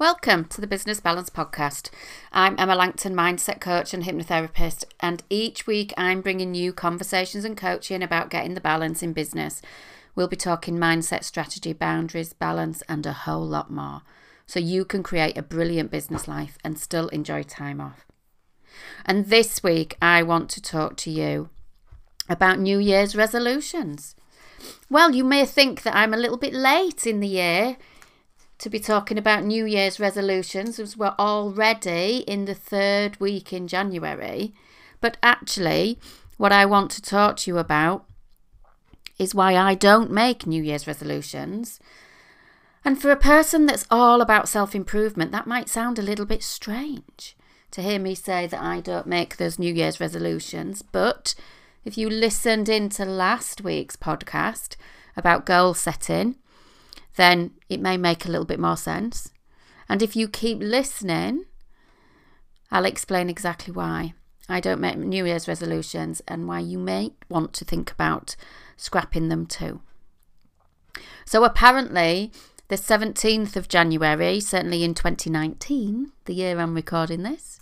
Welcome to the Business Balance Podcast. I'm Emma Langton, mindset coach and hypnotherapist, and each week I'm bringing you conversations and coaching about getting the balance in business. We'll be talking mindset, strategy, boundaries, balance, and a whole lot more, so you can create a brilliant business life and still enjoy time off. And this week I want to talk to you about New Year's resolutions. Well, you may think that I'm a little bit late in the year to be talking about New Year's resolutions as we're already in the third week in January. But actually, what I want to talk to you about is why I don't make New Year's resolutions. And for a person that's all about self improvement, that might sound a little bit strange to hear me say that I don't make those New Year's resolutions. But if you listened into last week's podcast about goal setting, then it may make a little bit more sense. And if you keep listening, I'll explain exactly why I don't make New Year's resolutions and why you may want to think about scrapping them too. So, apparently, the 17th of January, certainly in 2019, the year I'm recording this,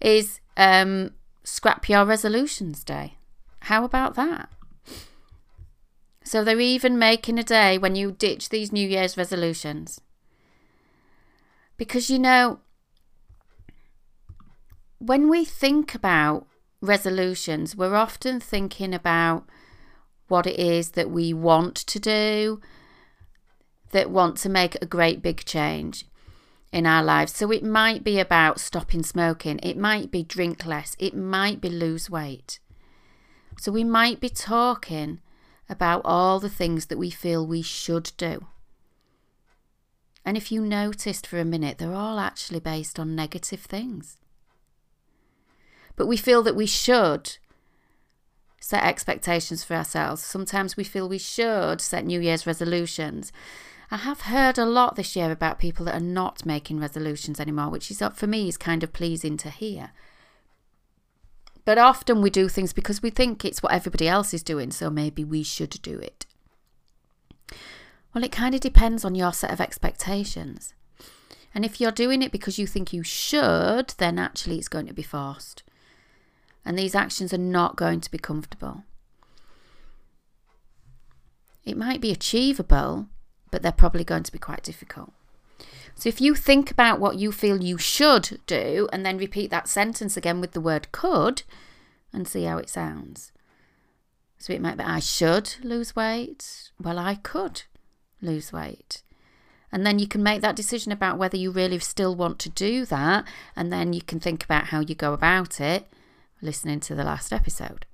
is um, Scrap Your Resolutions Day. How about that? So they're even making a day when you ditch these New Year's resolutions. Because you know, when we think about resolutions, we're often thinking about what it is that we want to do, that want to make a great big change in our lives. So it might be about stopping smoking, it might be drink less, it might be lose weight. So we might be talking about all the things that we feel we should do. And if you noticed for a minute, they're all actually based on negative things. But we feel that we should set expectations for ourselves. Sometimes we feel we should set New Year's resolutions. I have heard a lot this year about people that are not making resolutions anymore, which is uh, for me is kind of pleasing to hear. But often we do things because we think it's what everybody else is doing, so maybe we should do it. Well, it kind of depends on your set of expectations. And if you're doing it because you think you should, then actually it's going to be forced. And these actions are not going to be comfortable. It might be achievable, but they're probably going to be quite difficult. So if you think about what you feel you should do and then repeat that sentence again with the word could and see how it sounds. So it might be I should lose weight. Well, I could lose weight. And then you can make that decision about whether you really still want to do that. And then you can think about how you go about it, listening to the last episode.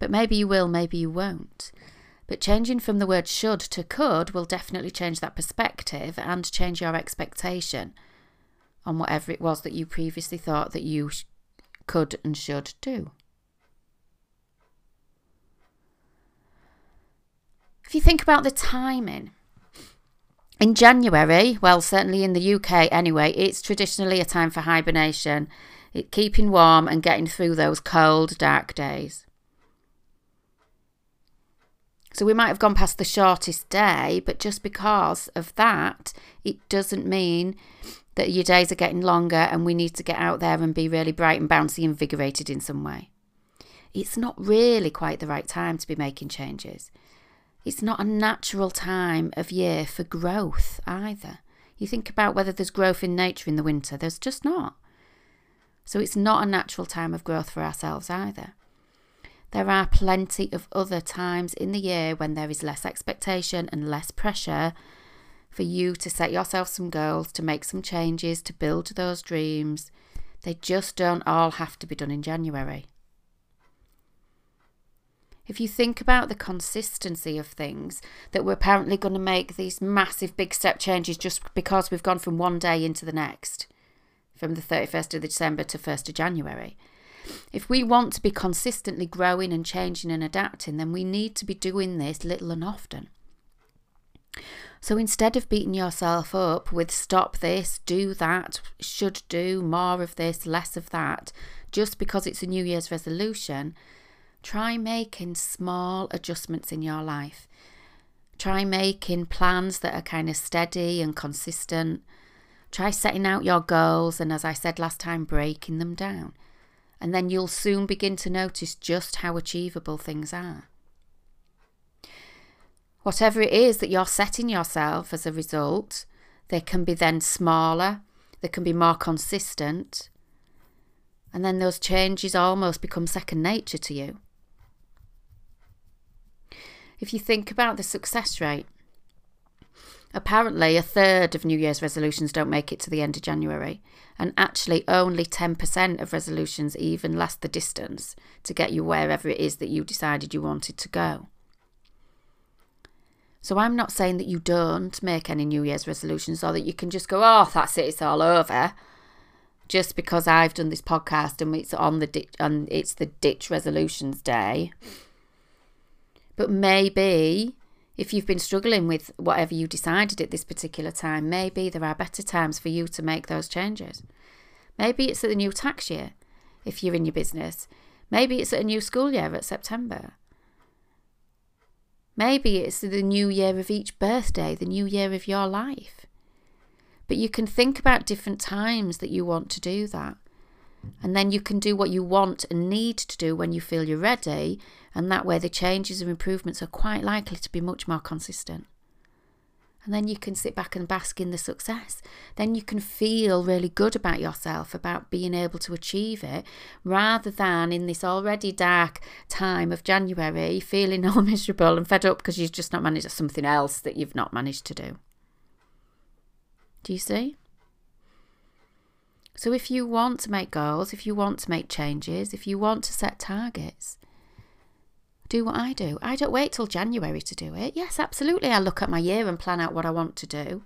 But maybe you will, maybe you won't. But changing from the word should to could will definitely change that perspective and change your expectation on whatever it was that you previously thought that you sh- could and should do. If you think about the timing, in January, well, certainly in the UK anyway, it's traditionally a time for hibernation, it, keeping warm and getting through those cold, dark days. So we might have gone past the shortest day, but just because of that, it doesn't mean that your days are getting longer and we need to get out there and be really bright and bouncy, and invigorated in some way. It's not really quite the right time to be making changes. It's not a natural time of year for growth either. You think about whether there's growth in nature in the winter, there's just not. So it's not a natural time of growth for ourselves either. There are plenty of other times in the year when there is less expectation and less pressure for you to set yourself some goals, to make some changes, to build those dreams. They just don't all have to be done in January. If you think about the consistency of things, that we're apparently going to make these massive big step changes just because we've gone from one day into the next, from the 31st of December to 1st of January. If we want to be consistently growing and changing and adapting, then we need to be doing this little and often. So instead of beating yourself up with stop this, do that, should do more of this, less of that, just because it's a New Year's resolution, try making small adjustments in your life. Try making plans that are kind of steady and consistent. Try setting out your goals and, as I said last time, breaking them down. And then you'll soon begin to notice just how achievable things are. Whatever it is that you're setting yourself as a result, they can be then smaller, they can be more consistent, and then those changes almost become second nature to you. If you think about the success rate, apparently a third of New Year's resolutions don't make it to the end of January, and actually only 10% of resolutions even last the distance to get you wherever it is that you decided you wanted to go. So I'm not saying that you don't make any New Year's resolutions or that you can just go, oh, that's it, it's all over just because I've done this podcast and it's on the ditch and it's the ditch resolutions day. But maybe if you've been struggling with whatever you decided at this particular time, maybe there are better times for you to make those changes. Maybe it's at the new tax year if you're in your business. Maybe it's at a new school year at September. Maybe it's the new year of each birthday, the new year of your life. But you can think about different times that you want to do that. And then you can do what you want and need to do when you feel you're ready. And that way, the changes and improvements are quite likely to be much more consistent. And then you can sit back and bask in the success. Then you can feel really good about yourself, about being able to achieve it, rather than in this already dark time of January feeling all miserable and fed up because you've just not managed something else that you've not managed to do. Do you see? So, if you want to make goals, if you want to make changes, if you want to set targets, do what I do. I don't wait till January to do it. Yes, absolutely, I look at my year and plan out what I want to do.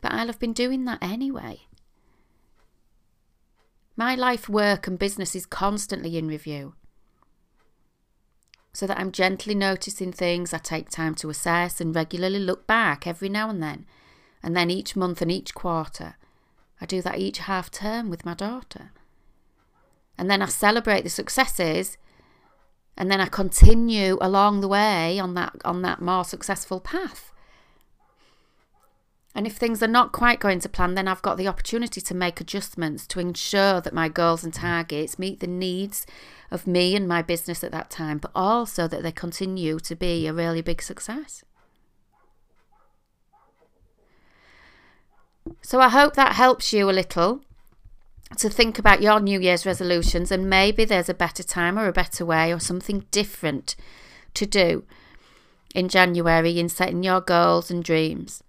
But I'll have been doing that anyway. My life, work, and business is constantly in review. So that I'm gently noticing things, I take time to assess and regularly look back every now and then and then each month and each quarter. I do that each half term with my daughter. And then I celebrate the successes and then I continue along the way on that on that more successful path. And if things are not quite going to plan, then I've got the opportunity to make adjustments to ensure that my goals and targets meet the needs of me and my business at that time, but also that they continue to be a really big success. So I hope that helps you a little to think about your New Year's resolutions and maybe there's a better time or a better way or something different to do in January in setting your goals and dreams.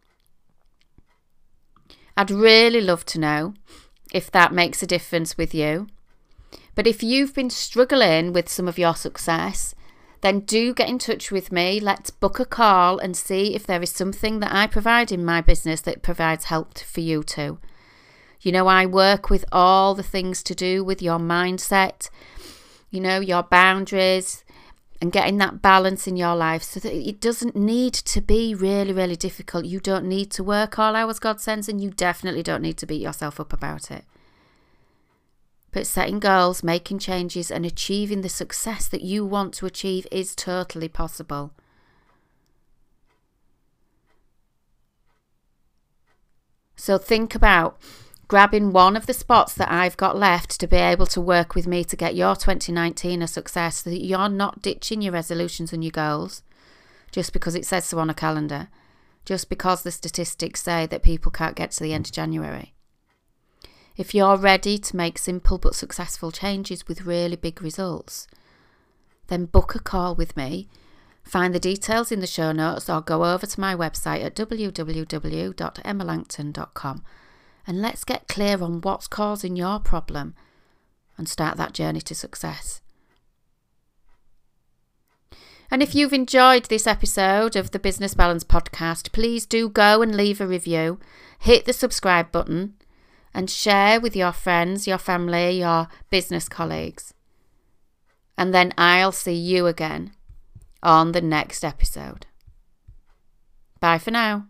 I'd really love to know if that makes a difference with you. But if you've been struggling with some of your success, then do get in touch with me. Let's book a call and see if there is something that I provide in my business that provides help for you too. You know, I work with all the things to do with your mindset, you know, your boundaries, and getting that balance in your life so that it doesn't need to be really, really difficult. You don't need to work all hours God sends, and you definitely don't need to beat yourself up about it. But setting goals, making changes, and achieving the success that you want to achieve is totally possible. So think about grabbing one of the spots that I've got left to be able to work with me to get your 2019 a success so that you're not ditching your resolutions and your goals just because it says so on a calendar, just because the statistics say that people can't get to the end of January. If you're ready to make simple but successful changes with really big results, then book a call with me. Find the details in the show notes or go over to my website at www.emmalangton.com and let's get clear on what's causing your problem and start that journey to success. And if you've enjoyed this episode of the Business Balance podcast, please do go and leave a review. Hit the subscribe button and share with your friends, your family, your business colleagues. And then I'll see you again on the next episode. Bye for now.